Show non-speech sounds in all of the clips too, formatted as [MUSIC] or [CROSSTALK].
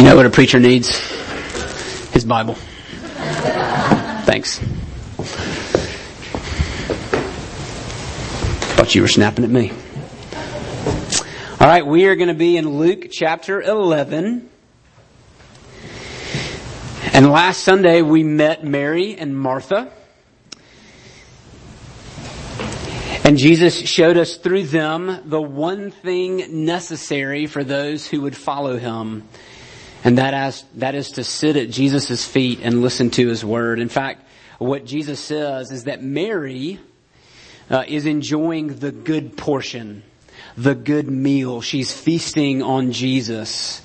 You know what a preacher needs? His Bible. Thanks. Thought you were snapping at me. All right, we are going to be in Luke chapter 11. And last Sunday we met Mary and Martha. And Jesus showed us through them the one thing necessary for those who would follow him. And that is, that is to sit at Jesus' feet and listen to his word. In fact, what Jesus says is that Mary uh, is enjoying the good portion, the good meal. She's feasting on Jesus.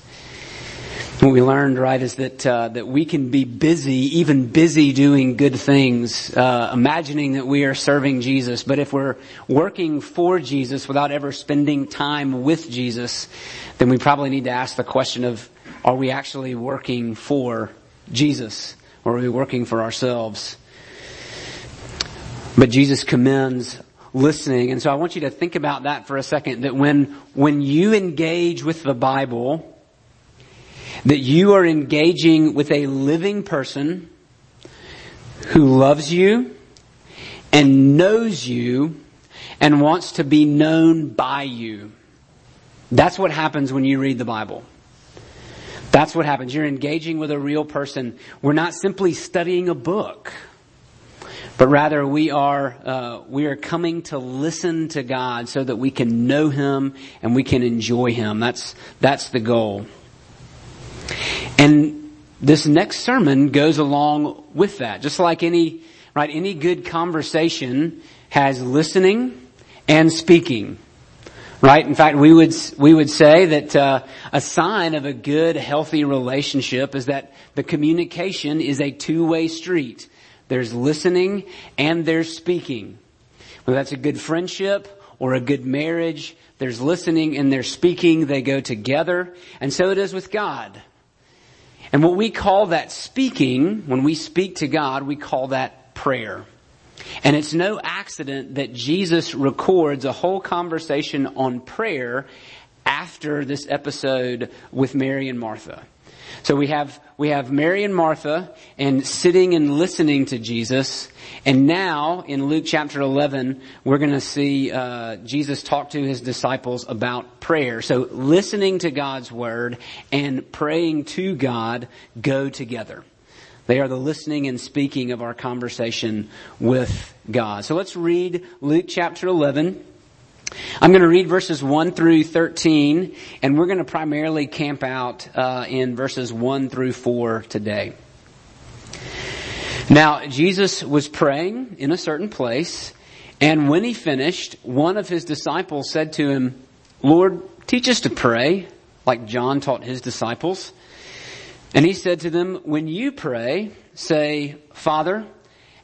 What we learned, right, is that uh, that we can be busy, even busy doing good things, uh, imagining that we are serving Jesus. But if we're working for Jesus without ever spending time with Jesus, then we probably need to ask the question of are we actually working for Jesus? Or are we working for ourselves? But Jesus commends listening. And so I want you to think about that for a second, that when, when you engage with the Bible, that you are engaging with a living person who loves you and knows you and wants to be known by you. That's what happens when you read the Bible. That's what happens. You're engaging with a real person. We're not simply studying a book, but rather we are uh, we are coming to listen to God so that we can know Him and we can enjoy Him. That's that's the goal. And this next sermon goes along with that. Just like any right, any good conversation has listening and speaking. Right? In fact, we would, we would say that uh, a sign of a good, healthy relationship is that the communication is a two-way street. There's listening and there's speaking. Whether that's a good friendship or a good marriage, there's listening and there's speaking. They go together. And so it is with God. And what we call that speaking, when we speak to God, we call that prayer. And it's no accident that Jesus records a whole conversation on prayer after this episode with Mary and Martha. So we have, we have Mary and Martha and sitting and listening to Jesus. And now in Luke chapter 11, we're going to see uh, Jesus talk to his disciples about prayer. So listening to God's word and praying to God go together. They are the listening and speaking of our conversation with God. So let's read Luke chapter 11. I'm going to read verses 1 through 13, and we're going to primarily camp out uh, in verses 1 through 4 today. Now, Jesus was praying in a certain place, and when he finished, one of his disciples said to him, Lord, teach us to pray, like John taught his disciples. And he said to them, when you pray, say, Father,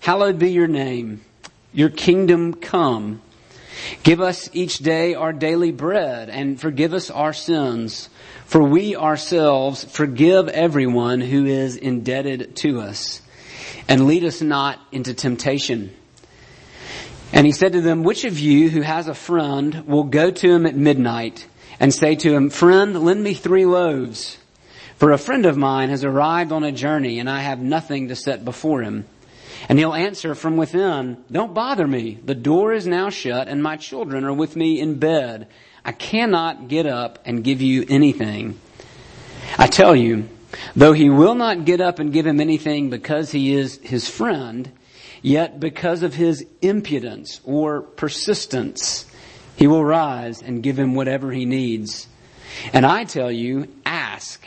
hallowed be your name. Your kingdom come. Give us each day our daily bread and forgive us our sins. For we ourselves forgive everyone who is indebted to us. And lead us not into temptation. And he said to them, which of you who has a friend will go to him at midnight and say to him, friend, lend me three loaves for a friend of mine has arrived on a journey and I have nothing to set before him. And he'll answer from within, don't bother me. The door is now shut and my children are with me in bed. I cannot get up and give you anything. I tell you, though he will not get up and give him anything because he is his friend, yet because of his impudence or persistence, he will rise and give him whatever he needs. And I tell you, ask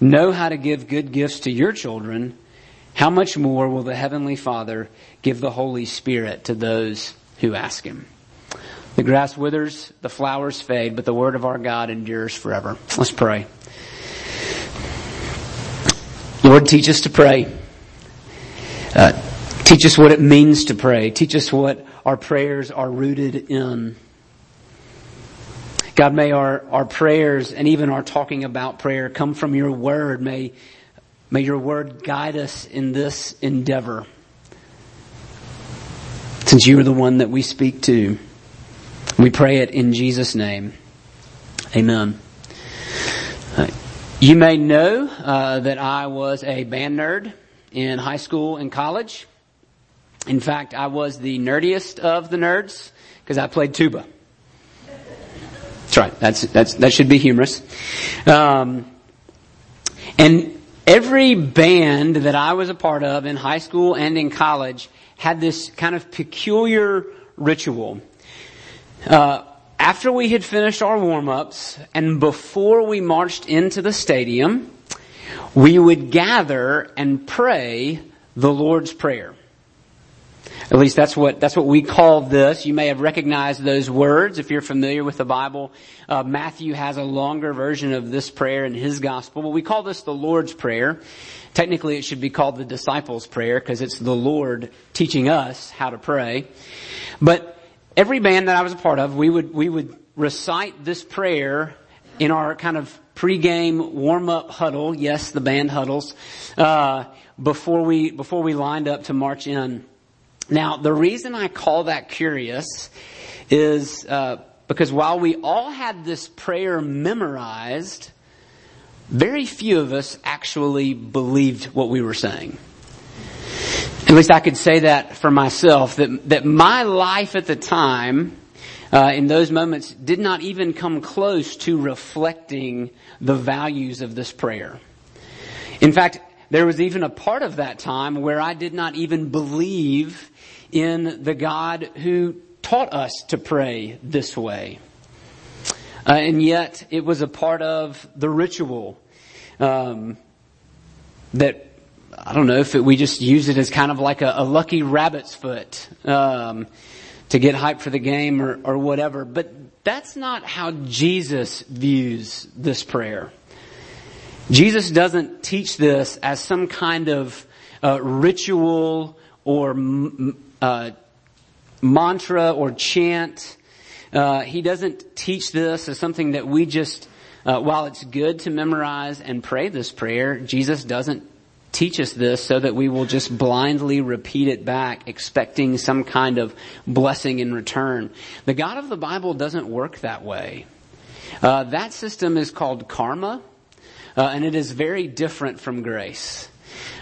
know how to give good gifts to your children, how much more will the Heavenly Father give the Holy Spirit to those who ask Him? The grass withers, the flowers fade, but the word of our God endures forever. Let's pray. Lord, teach us to pray. Uh, teach us what it means to pray. Teach us what our prayers are rooted in. God, may our, our prayers and even our talking about prayer come from your word. May, may your word guide us in this endeavor. Since you are the one that we speak to, we pray it in Jesus' name. Amen. Uh, you may know uh, that I was a band nerd in high school and college. In fact, I was the nerdiest of the nerds because I played tuba. That's right. That's, that's, that should be humorous. Um, and every band that I was a part of in high school and in college had this kind of peculiar ritual. Uh, after we had finished our warm-ups and before we marched into the stadium, we would gather and pray the Lord's Prayer. At least that's what, that's what we call this. You may have recognized those words if you're familiar with the Bible. Uh, Matthew has a longer version of this prayer in his gospel, but we call this the Lord's Prayer. Technically it should be called the disciples prayer because it's the Lord teaching us how to pray. But every band that I was a part of, we would, we would recite this prayer in our kind of pregame warm-up huddle. Yes, the band huddles, uh, before we, before we lined up to march in. Now, the reason I call that curious is uh, because while we all had this prayer memorized, very few of us actually believed what we were saying. At least I could say that for myself, that, that my life at the time, uh, in those moments, did not even come close to reflecting the values of this prayer. In fact, there was even a part of that time where I did not even believe in the God who taught us to pray this way. Uh, and yet it was a part of the ritual um, that I don't know if it, we just use it as kind of like a, a lucky rabbit's foot um, to get hype for the game or, or whatever. But that's not how Jesus views this prayer. Jesus doesn't teach this as some kind of uh, ritual or uh, mantra or chant. Uh, he doesn't teach this as something that we just, uh, while it's good to memorize and pray this prayer, Jesus doesn't teach us this so that we will just blindly repeat it back, expecting some kind of blessing in return. The God of the Bible doesn't work that way. Uh, that system is called karma, uh, and it is very different from grace.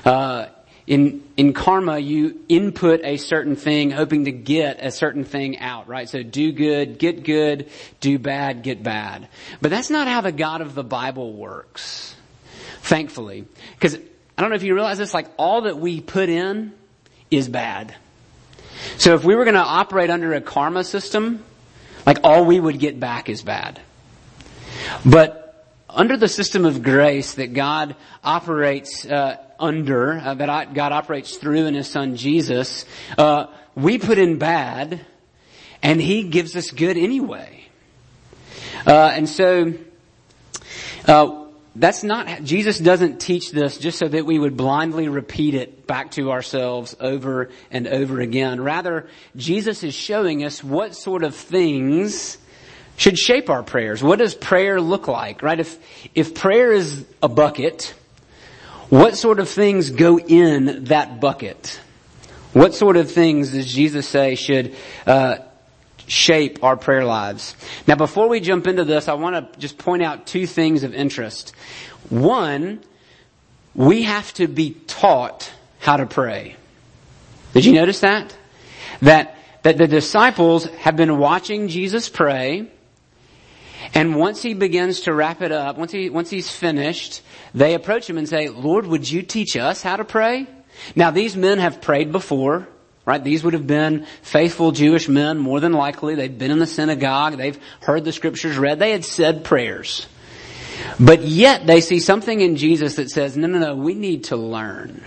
Uh, in, in karma, you input a certain thing hoping to get a certain thing out, right? So do good, get good, do bad, get bad. But that's not how the God of the Bible works. Thankfully. Because I don't know if you realize this, like all that we put in is bad. So if we were going to operate under a karma system, like all we would get back is bad. But under the system of grace that God operates uh, under, uh, that God operates through in His Son Jesus, uh, we put in bad, and He gives us good anyway. Uh, and so, uh, that's not, Jesus doesn't teach this just so that we would blindly repeat it back to ourselves over and over again. Rather, Jesus is showing us what sort of things should shape our prayers. What does prayer look like, right? If, if prayer is a bucket, what sort of things go in that bucket? What sort of things does Jesus say should uh, shape our prayer lives? Now, before we jump into this, I want to just point out two things of interest. One, we have to be taught how to pray. Did you notice that? That that the disciples have been watching Jesus pray and once he begins to wrap it up, once he, once he's finished, they approach him and say, Lord, would you teach us how to pray? Now these men have prayed before, right? These would have been faithful Jewish men, more than likely. They've been in the synagogue. They've heard the scriptures read. They had said prayers. But yet they see something in Jesus that says, no, no, no, we need to learn.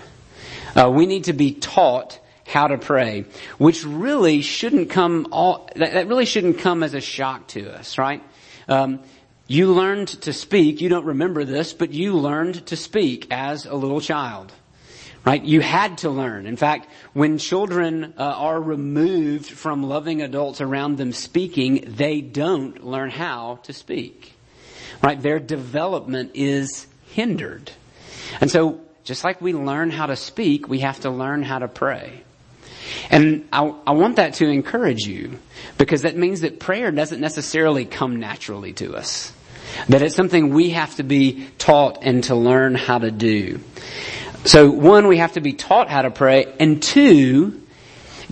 Uh, we need to be taught how to pray, which really shouldn't come all, that, that really shouldn't come as a shock to us, right? Um, you learned to speak. You don't remember this, but you learned to speak as a little child. Right? You had to learn. In fact, when children uh, are removed from loving adults around them speaking, they don't learn how to speak. Right? Their development is hindered. And so, just like we learn how to speak, we have to learn how to pray. And I, I, want that to encourage you because that means that prayer doesn't necessarily come naturally to us. That it's something we have to be taught and to learn how to do. So one, we have to be taught how to pray, and two,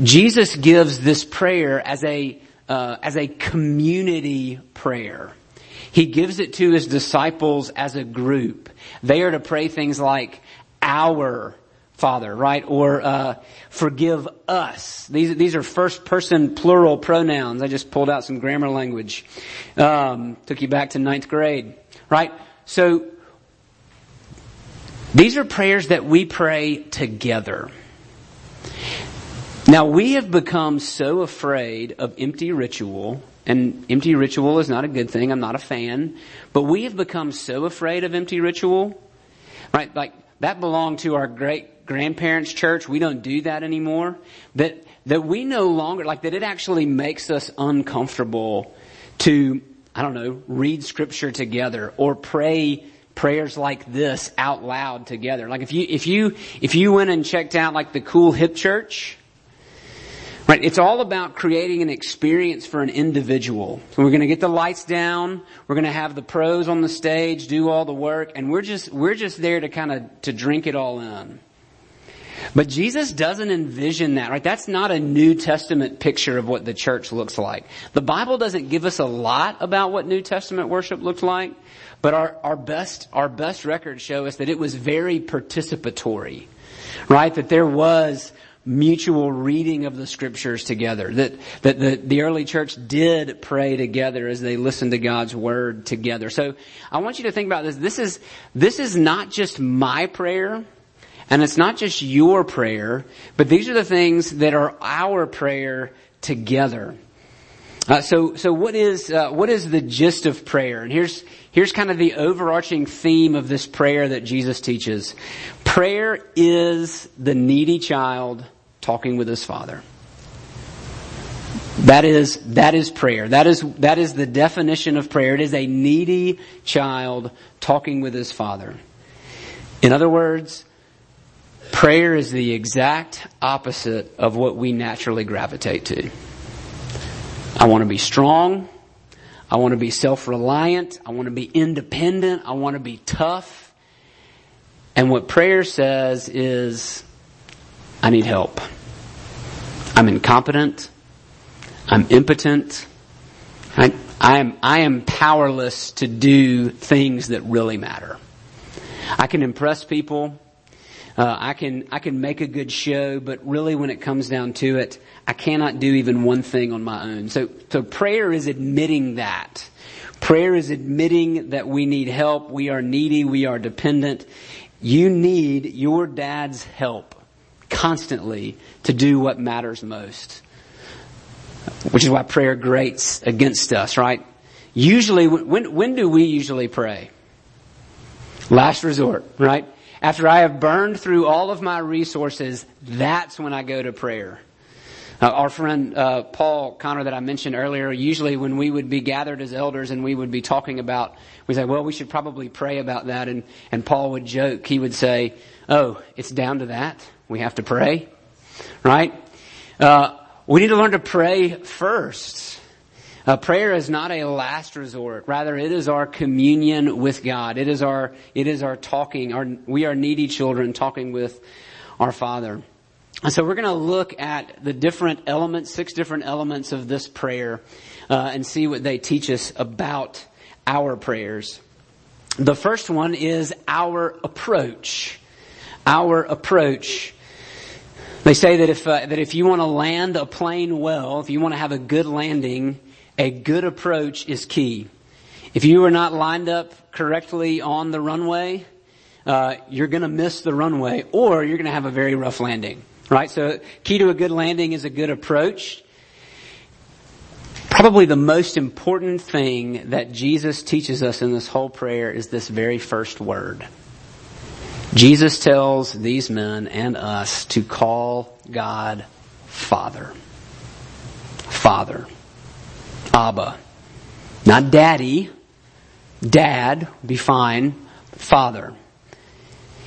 Jesus gives this prayer as a uh, as a community prayer. He gives it to his disciples as a group. They are to pray things like "Our Father," right, or uh, "Forgive us." These these are first person plural pronouns. I just pulled out some grammar language. Um, took you back to ninth grade, right? So these are prayers that we pray together. Now we have become so afraid of empty ritual, and empty ritual is not a good thing, I'm not a fan, but we have become so afraid of empty ritual, right? Like, that belonged to our great grandparents' church, we don't do that anymore, that, that we no longer, like that it actually makes us uncomfortable to, I don't know, read scripture together or pray prayers like this out loud together. Like if you, if you, if you went and checked out like the cool hip church, right, it's all about creating an experience for an individual. So we're gonna get the lights down, we're gonna have the pros on the stage, do all the work, and we're just, we're just there to kind of, to drink it all in. But Jesus doesn't envision that, right? That's not a New Testament picture of what the church looks like. The Bible doesn't give us a lot about what New Testament worship looked like, but our, our best, our best records show us that it was very participatory, right? That there was mutual reading of the scriptures together. That, that the, the early church did pray together as they listened to God's word together. So I want you to think about this. This is, this is not just my prayer. And it's not just your prayer, but these are the things that are our prayer together. Uh, so, so what is uh, what is the gist of prayer? And here's here's kind of the overarching theme of this prayer that Jesus teaches. Prayer is the needy child talking with his father. That is that is prayer. That is that is the definition of prayer. It is a needy child talking with his father. In other words, prayer is the exact opposite of what we naturally gravitate to. I want to be strong. I want to be self-reliant. I want to be independent. I want to be tough. And what prayer says is, I need help. I'm incompetent. I'm impotent. I, I, am, I am powerless to do things that really matter. I can impress people. Uh, I can I can make a good show, but really, when it comes down to it, I cannot do even one thing on my own. So, so prayer is admitting that. Prayer is admitting that we need help. We are needy. We are dependent. You need your dad's help constantly to do what matters most. Which is why prayer grates against us, right? Usually, when, when do we usually pray? Last resort, right? After I have burned through all of my resources, that's when I go to prayer. Uh, our friend uh, Paul Connor that I mentioned earlier, usually when we would be gathered as elders and we would be talking about, we say, well, we should probably pray about that. And, and Paul would joke. He would say, oh, it's down to that. We have to pray. Right? Uh, we need to learn to pray first. Uh, prayer is not a last resort. Rather, it is our communion with God. It is our, it is our talking. Our, we are needy children talking with our Father. And so we're going to look at the different elements, six different elements of this prayer, uh, and see what they teach us about our prayers. The first one is our approach. Our approach. They say that if uh, that if you want to land a plane well, if you want to have a good landing, a good approach is key. If you are not lined up correctly on the runway, uh, you're going to miss the runway, or you're going to have a very rough landing. Right. So, key to a good landing is a good approach. Probably the most important thing that Jesus teaches us in this whole prayer is this very first word. Jesus tells these men and us to call God Father. Father. Abba. Not daddy. Dad be fine. Father.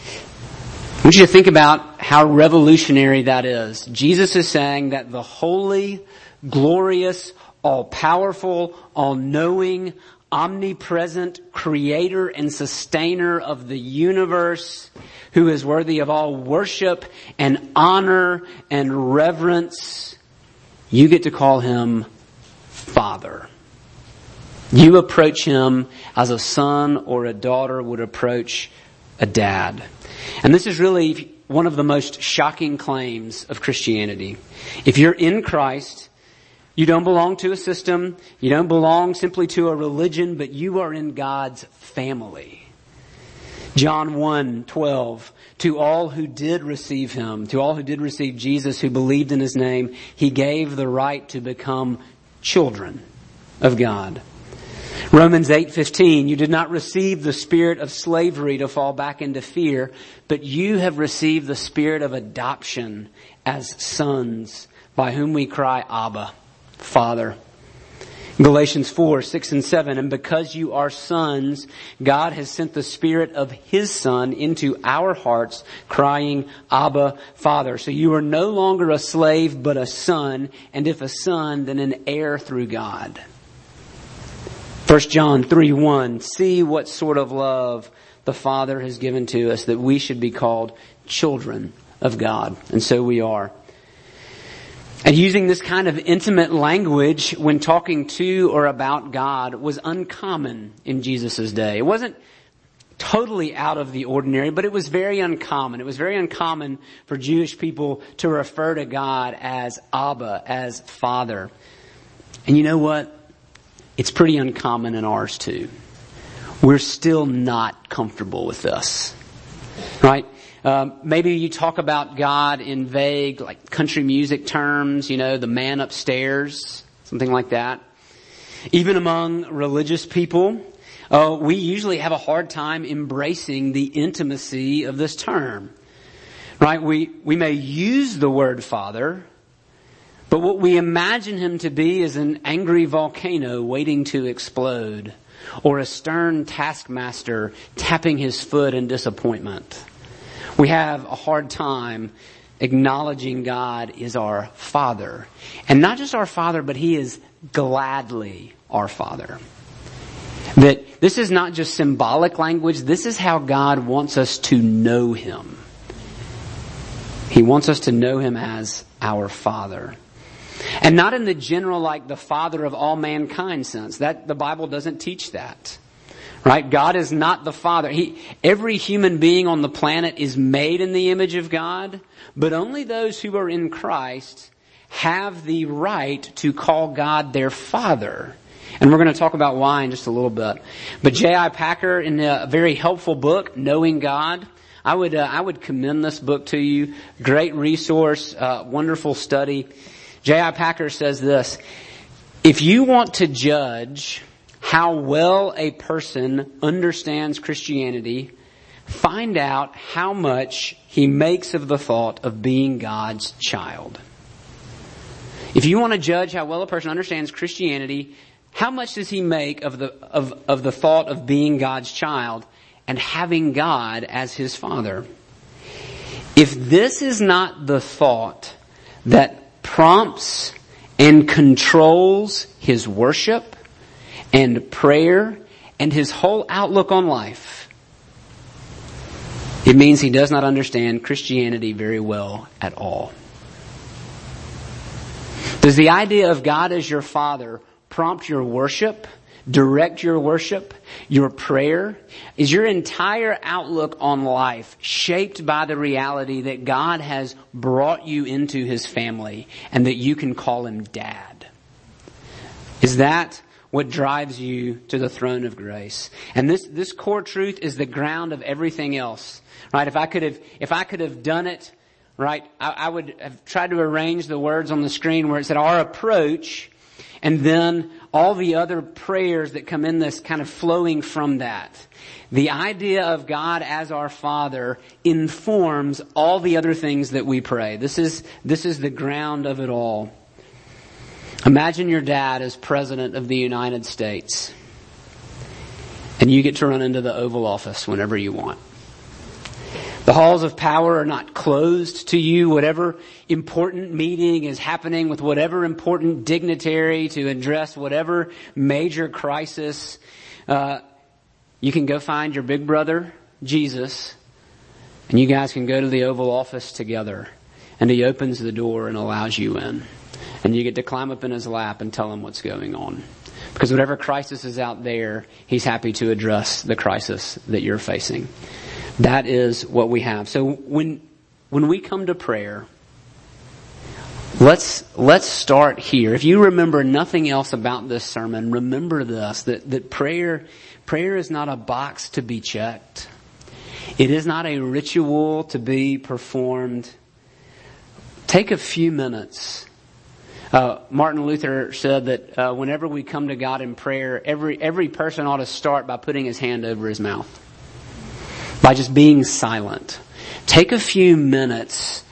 I want you to think about how revolutionary that is. Jesus is saying that the holy, glorious, all-powerful, all-knowing, omnipresent creator and sustainer of the universe who is worthy of all worship and honor and reverence, you get to call him Father. You approach him as a son or a daughter would approach a dad. And this is really one of the most shocking claims of Christianity. If you're in Christ, you don't belong to a system, you don't belong simply to a religion, but you are in God's family. John 1, 12. To all who did receive him, to all who did receive Jesus, who believed in his name, he gave the right to become children of God. Romans 8:15 You did not receive the spirit of slavery to fall back into fear, but you have received the spirit of adoption as sons, by whom we cry Abba, Father. Galatians 4, 6 and 7, and because you are sons, God has sent the Spirit of His Son into our hearts, crying, Abba, Father. So you are no longer a slave, but a son, and if a son, then an heir through God. 1 John 3, 1, see what sort of love the Father has given to us that we should be called children of God. And so we are. And using this kind of intimate language when talking to or about God was uncommon in Jesus' day. It wasn't totally out of the ordinary, but it was very uncommon. It was very uncommon for Jewish people to refer to God as Abba, as Father. And you know what? It's pretty uncommon in ours too. We're still not comfortable with this. Right? Um, maybe you talk about God in vague, like country music terms, you know, the man upstairs, something like that. Even among religious people, uh, we usually have a hard time embracing the intimacy of this term. Right? We, we may use the word father, but what we imagine him to be is an angry volcano waiting to explode, or a stern taskmaster tapping his foot in disappointment. We have a hard time acknowledging God is our Father. And not just our Father, but He is gladly our Father. That this is not just symbolic language, this is how God wants us to know Him. He wants us to know Him as our Father. And not in the general like the Father of all mankind sense. That, the Bible doesn't teach that. Right? God is not the Father. He, every human being on the planet is made in the image of God, but only those who are in Christ have the right to call God their Father. And we're going to talk about why in just a little bit. But J.I. Packer, in a very helpful book, Knowing God, I would, uh, I would commend this book to you. Great resource, uh, wonderful study. J.I. Packer says this, if you want to judge how well a person understands Christianity, find out how much he makes of the thought of being God's child. If you want to judge how well a person understands Christianity, how much does he make of the, of, of the thought of being God's child and having God as his father? If this is not the thought that prompts and controls his worship, and prayer and his whole outlook on life, it means he does not understand Christianity very well at all. Does the idea of God as your Father prompt your worship, direct your worship, your prayer? Is your entire outlook on life shaped by the reality that God has brought you into His family and that you can call Him Dad? Is that what drives you to the throne of grace. And this, this core truth is the ground of everything else. Right? If I could have, if I could have done it, right, I, I would have tried to arrange the words on the screen where it said our approach and then all the other prayers that come in this kind of flowing from that. The idea of God as our Father informs all the other things that we pray. This is, this is the ground of it all. Imagine your dad as President of the United States. And you get to run into the Oval Office whenever you want. The halls of power are not closed to you. Whatever important meeting is happening with whatever important dignitary to address whatever major crisis, uh, you can go find your big brother, Jesus, and you guys can go to the Oval Office together. And he opens the door and allows you in. And you get to climb up in his lap and tell him what's going on. Because whatever crisis is out there, he's happy to address the crisis that you're facing. That is what we have. So when, when we come to prayer, let's, let's start here. If you remember nothing else about this sermon, remember this, that, that prayer, prayer is not a box to be checked. It is not a ritual to be performed. Take a few minutes. Uh, Martin Luther said that uh, whenever we come to God in prayer, every every person ought to start by putting his hand over his mouth by just being silent. Take a few minutes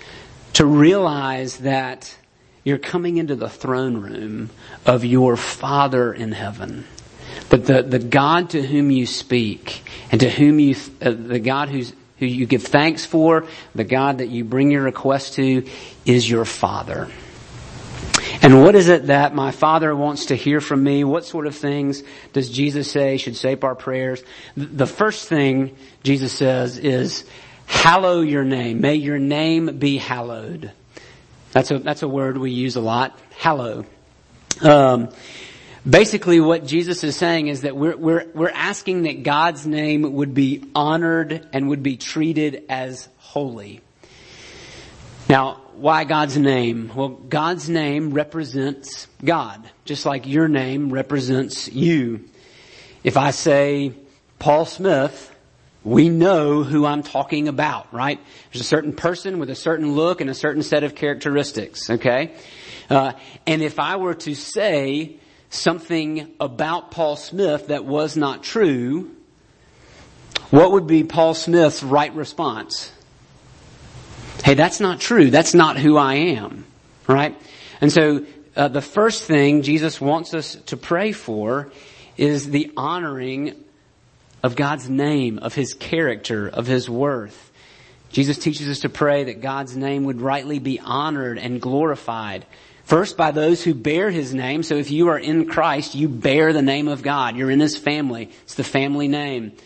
to realize that you're coming into the throne room of your Father in heaven. That the, the God to whom you speak and to whom you, uh, the God who's, who you give thanks for, the God that you bring your request to is your Father. And what is it that my Father wants to hear from me? What sort of things does Jesus say should shape our prayers? The first thing Jesus says is, hallow your name. May your name be hallowed. That's a, that's a word we use a lot. Hallow. Um, basically what Jesus is saying is that we're, we're, we're asking that God's name would be honored and would be treated as holy. Now, why God's name? Well, God's name represents God, just like your name represents you. If I say Paul Smith, we know who I'm talking about, right? There's a certain person with a certain look and a certain set of characteristics, okay? Uh, and if I were to say something about Paul Smith that was not true, what would be Paul Smith's right response? Hey, that's not true. That's not who I am. Right? And so, uh, the first thing Jesus wants us to pray for is the honoring of God's name, of His character, of His worth. Jesus teaches us to pray that God's name would rightly be honored and glorified. First by those who bear His name. So if you are in Christ, you bear the name of God. You're in His family. It's the family name.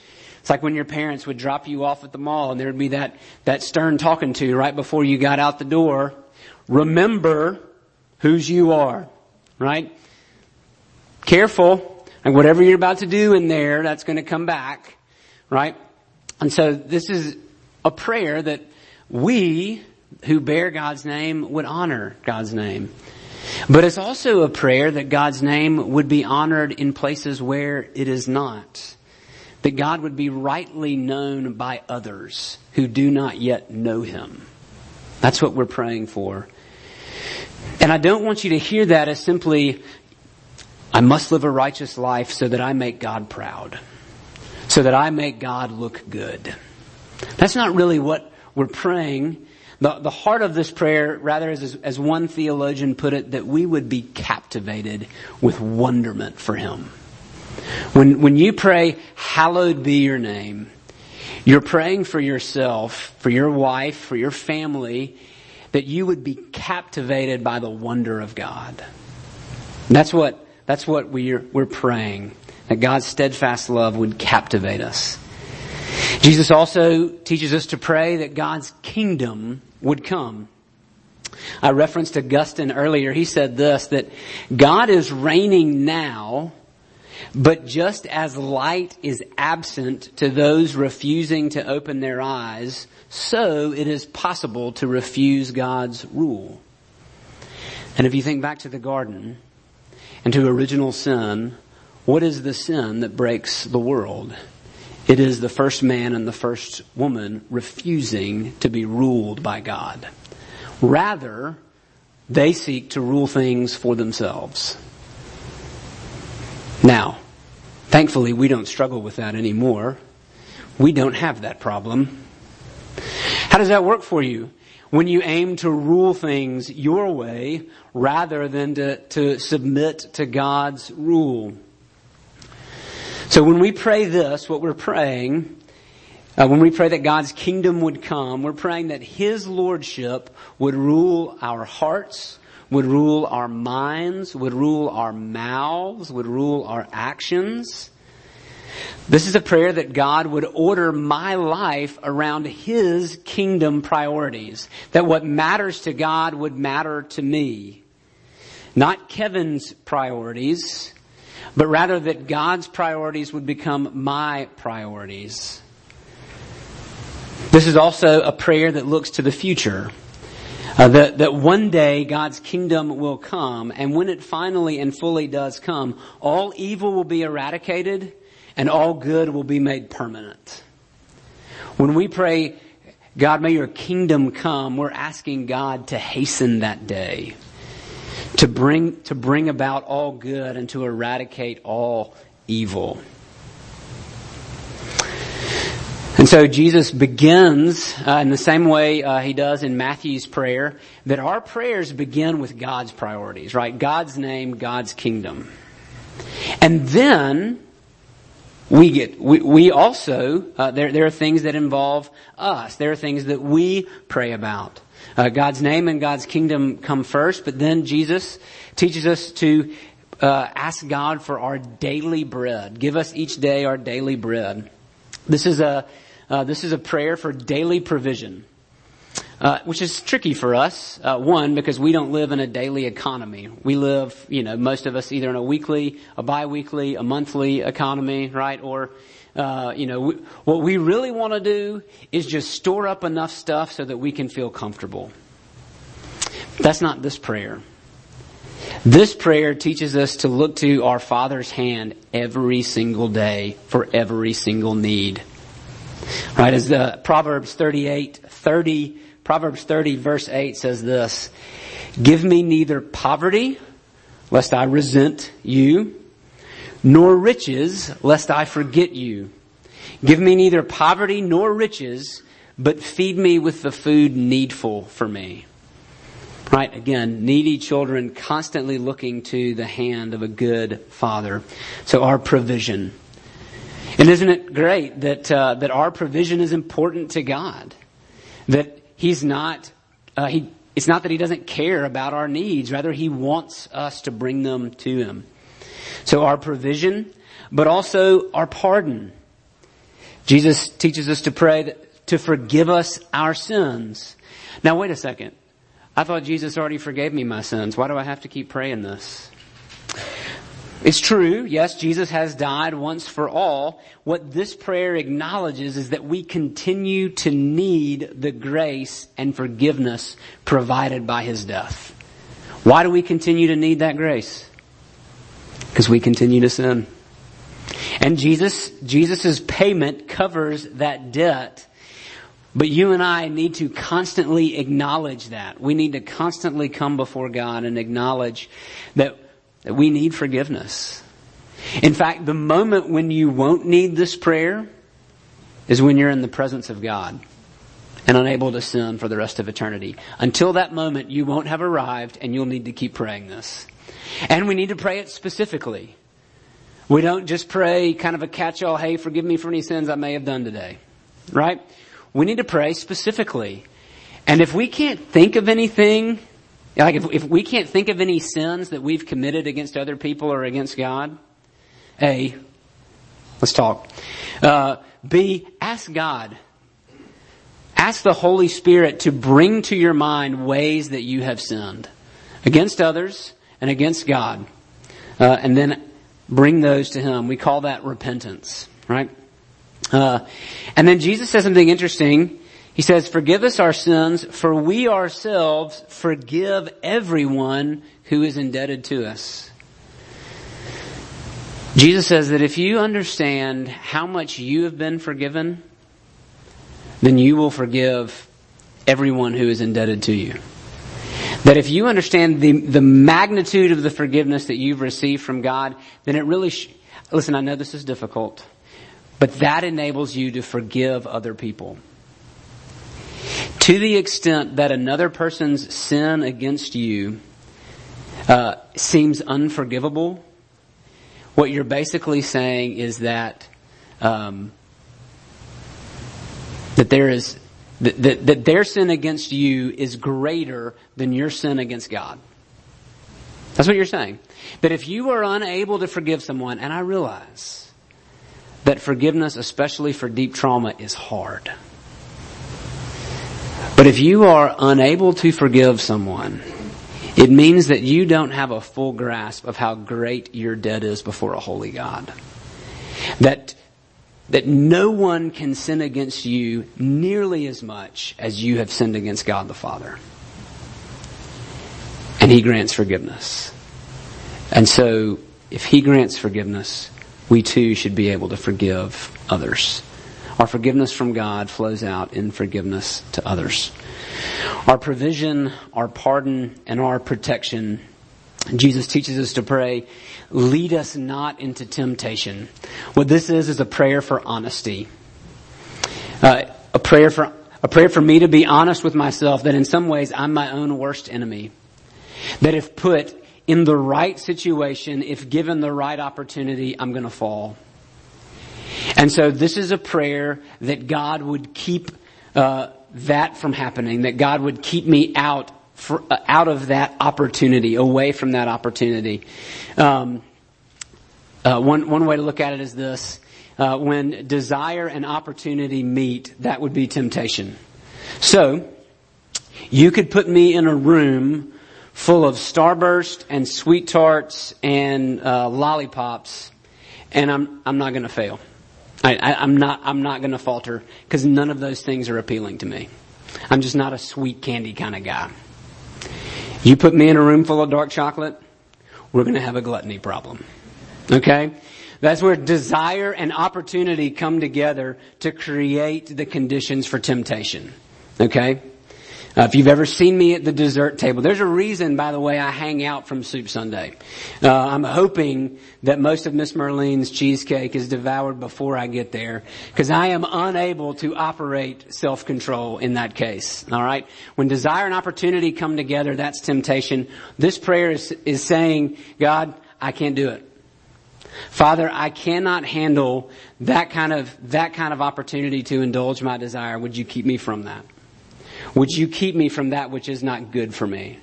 It's like when your parents would drop you off at the mall and there would be that, that stern talking to you right before you got out the door. Remember whose you are, right? Careful. And whatever you're about to do in there, that's going to come back, right? And so this is a prayer that we who bear God's name would honor God's name. But it's also a prayer that God's name would be honored in places where it is not that God would be rightly known by others who do not yet know Him. That's what we're praying for. And I don't want you to hear that as simply, I must live a righteous life so that I make God proud. So that I make God look good. That's not really what we're praying. The, the heart of this prayer, rather, is, as one theologian put it, that we would be captivated with wonderment for Him. When, when you pray, hallowed be your name, you're praying for yourself, for your wife, for your family, that you would be captivated by the wonder of God. That's what, that's what we're, we're praying. That God's steadfast love would captivate us. Jesus also teaches us to pray that God's kingdom would come. I referenced Augustine earlier. He said this, that God is reigning now but just as light is absent to those refusing to open their eyes, so it is possible to refuse God's rule. And if you think back to the garden and to original sin, what is the sin that breaks the world? It is the first man and the first woman refusing to be ruled by God. Rather, they seek to rule things for themselves. Now, thankfully, we don't struggle with that anymore. We don't have that problem. How does that work for you? When you aim to rule things your way rather than to, to submit to God's rule. So when we pray this, what we're praying, uh, when we pray that God's kingdom would come, we're praying that His Lordship would rule our hearts, would rule our minds, would rule our mouths, would rule our actions. This is a prayer that God would order my life around His kingdom priorities. That what matters to God would matter to me. Not Kevin's priorities, but rather that God's priorities would become my priorities. This is also a prayer that looks to the future. Uh, that, that one day God's kingdom will come, and when it finally and fully does come, all evil will be eradicated, and all good will be made permanent. When we pray, God, may your kingdom come, we're asking God to hasten that day, to bring, to bring about all good and to eradicate all evil. And so Jesus begins uh, in the same way uh, he does in Matthew's prayer that our prayers begin with God's priorities, right? God's name, God's kingdom. And then we get, we, we also, uh, there, there are things that involve us. There are things that we pray about. Uh, God's name and God's kingdom come first, but then Jesus teaches us to uh, ask God for our daily bread. Give us each day our daily bread. This is a uh, this is a prayer for daily provision, uh, which is tricky for us. Uh, one, because we don't live in a daily economy. We live, you know, most of us either in a weekly, a biweekly, a monthly economy, right? Or, uh, you know, we, what we really want to do is just store up enough stuff so that we can feel comfortable. That's not this prayer. This prayer teaches us to look to our Father's hand every single day for every single need. Right, as the Proverbs 38, 30, Proverbs 30 verse 8 says this, Give me neither poverty, lest I resent you, nor riches, lest I forget you. Give me neither poverty nor riches, but feed me with the food needful for me. Right? Again, needy children constantly looking to the hand of a good father. So our provision. And isn't it great that uh, that our provision is important to God? That He's not uh, He. It's not that He doesn't care about our needs. Rather, He wants us to bring them to Him. So our provision, but also our pardon. Jesus teaches us to pray that, to forgive us our sins. Now, wait a second. I thought Jesus already forgave me my sins. Why do I have to keep praying this? It's true, yes, Jesus has died once for all. What this prayer acknowledges is that we continue to need the grace and forgiveness provided by His death. Why do we continue to need that grace? Because we continue to sin. And Jesus, Jesus' payment covers that debt. But you and I need to constantly acknowledge that. We need to constantly come before God and acknowledge that that we need forgiveness. In fact, the moment when you won't need this prayer is when you're in the presence of God and unable to sin for the rest of eternity. Until that moment, you won't have arrived and you'll need to keep praying this. And we need to pray it specifically. We don't just pray kind of a catch-all, hey, forgive me for any sins I may have done today. Right? We need to pray specifically. And if we can't think of anything like if, if we can't think of any sins that we've committed against other people or against God, A, let's talk. Uh, B, ask God. Ask the Holy Spirit to bring to your mind ways that you have sinned against others and against God. Uh, and then bring those to Him. We call that repentance, right? Uh, and then Jesus says something interesting he says, forgive us our sins, for we ourselves forgive everyone who is indebted to us. Jesus says that if you understand how much you have been forgiven, then you will forgive everyone who is indebted to you. That if you understand the, the magnitude of the forgiveness that you've received from God, then it really, sh- listen, I know this is difficult, but that enables you to forgive other people. To the extent that another person's sin against you uh, seems unforgivable, what you're basically saying is that um, that there is that, that, that their sin against you is greater than your sin against God. That's what you're saying. That if you are unable to forgive someone, and I realize that forgiveness, especially for deep trauma, is hard. But if you are unable to forgive someone, it means that you don't have a full grasp of how great your debt is before a holy God. That that no one can sin against you nearly as much as you have sinned against God the Father. And He grants forgiveness. And so, if He grants forgiveness, we too should be able to forgive others. Our forgiveness from God flows out in forgiveness to others. Our provision, our pardon, and our protection Jesus teaches us to pray, lead us not into temptation. What this is is a prayer for honesty. Uh, a prayer for a prayer for me to be honest with myself that in some ways I'm my own worst enemy. That if put in the right situation, if given the right opportunity, I'm going to fall. And so this is a prayer that God would keep uh, that from happening. That God would keep me out for, uh, out of that opportunity, away from that opportunity. Um, uh, one one way to look at it is this: uh, when desire and opportunity meet, that would be temptation. So, you could put me in a room full of Starburst and SweeTarts and uh, lollipops, and I'm I'm not going to fail. I, I, I'm not I'm not going to falter because none of those things are appealing to me. I'm just not a sweet candy kind of guy. You put me in a room full of dark chocolate, we're going to have a gluttony problem. Okay? That's where desire and opportunity come together to create the conditions for temptation. Okay? Uh, if you've ever seen me at the dessert table, there's a reason, by the way, I hang out from Soup Sunday. Uh, I'm hoping that most of Miss Merlene's cheesecake is devoured before I get there, because I am unable to operate self-control in that case. All right, when desire and opportunity come together, that's temptation. This prayer is, is saying, God, I can't do it. Father, I cannot handle that kind of that kind of opportunity to indulge my desire. Would you keep me from that? Would you keep me from that which is not good for me?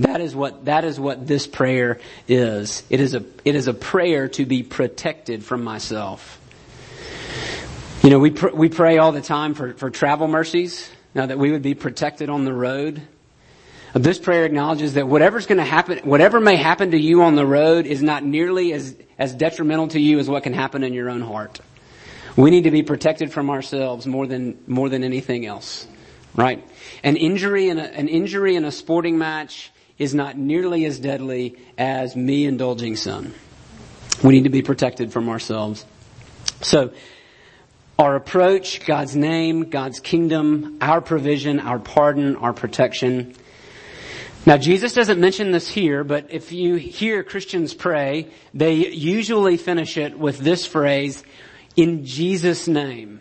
That is what, that is what this prayer is. It is a, it is a prayer to be protected from myself. You know, we, pr- we pray all the time for, for travel mercies, now that we would be protected on the road. This prayer acknowledges that whatever's going to happen, whatever may happen to you on the road is not nearly as, as detrimental to you as what can happen in your own heart. We need to be protected from ourselves more than, more than anything else. Right? An injury in a, an injury in a sporting match is not nearly as deadly as me indulging sin. We need to be protected from ourselves. So, our approach, God's name, God's kingdom, our provision, our pardon, our protection. Now Jesus doesn't mention this here, but if you hear Christians pray, they usually finish it with this phrase, in Jesus' name.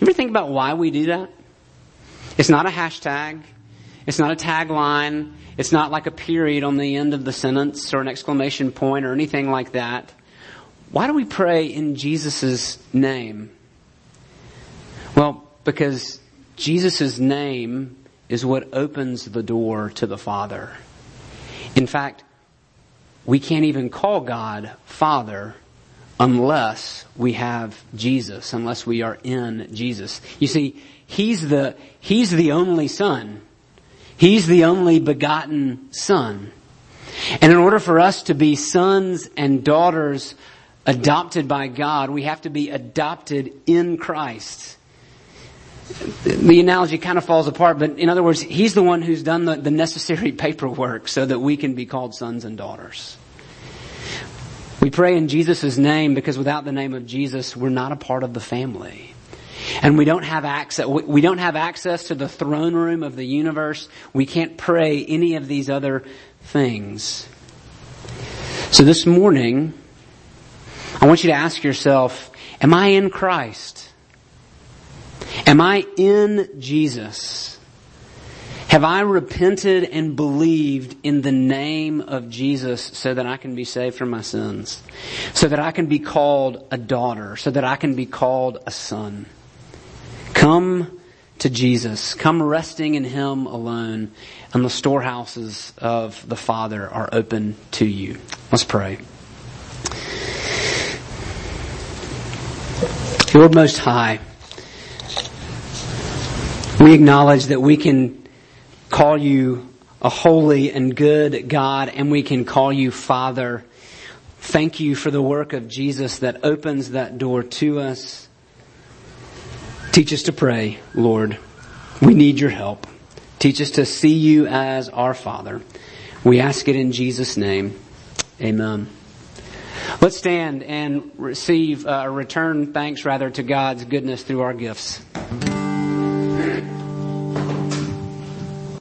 You ever think about why we do that? It's not a hashtag. It's not a tagline. It's not like a period on the end of the sentence or an exclamation point or anything like that. Why do we pray in Jesus' name? Well, because Jesus' name is what opens the door to the Father. In fact, we can't even call God Father unless we have Jesus, unless we are in Jesus. You see, He's the, He's the only Son. He's the only begotten Son. And in order for us to be sons and daughters adopted by God, we have to be adopted in Christ. The analogy kind of falls apart, but in other words, He's the one who's done the, the necessary [LAUGHS] paperwork so that we can be called sons and daughters. We pray in Jesus' name because without the name of Jesus, we're not a part of the family. And we don't have access, we don't have access to the throne room of the universe. We can't pray any of these other things. So this morning, I want you to ask yourself, am I in Christ? Am I in Jesus? Have I repented and believed in the name of Jesus so that I can be saved from my sins? So that I can be called a daughter? So that I can be called a son? Come to Jesus. Come resting in Him alone and the storehouses of the Father are open to you. Let's pray. Lord Most High, we acknowledge that we can call you a holy and good God and we can call you Father. Thank you for the work of Jesus that opens that door to us. Teach us to pray, Lord. We need your help. Teach us to see you as our Father. We ask it in Jesus' name. Amen. Let's stand and receive, uh, return thanks rather to God's goodness through our gifts.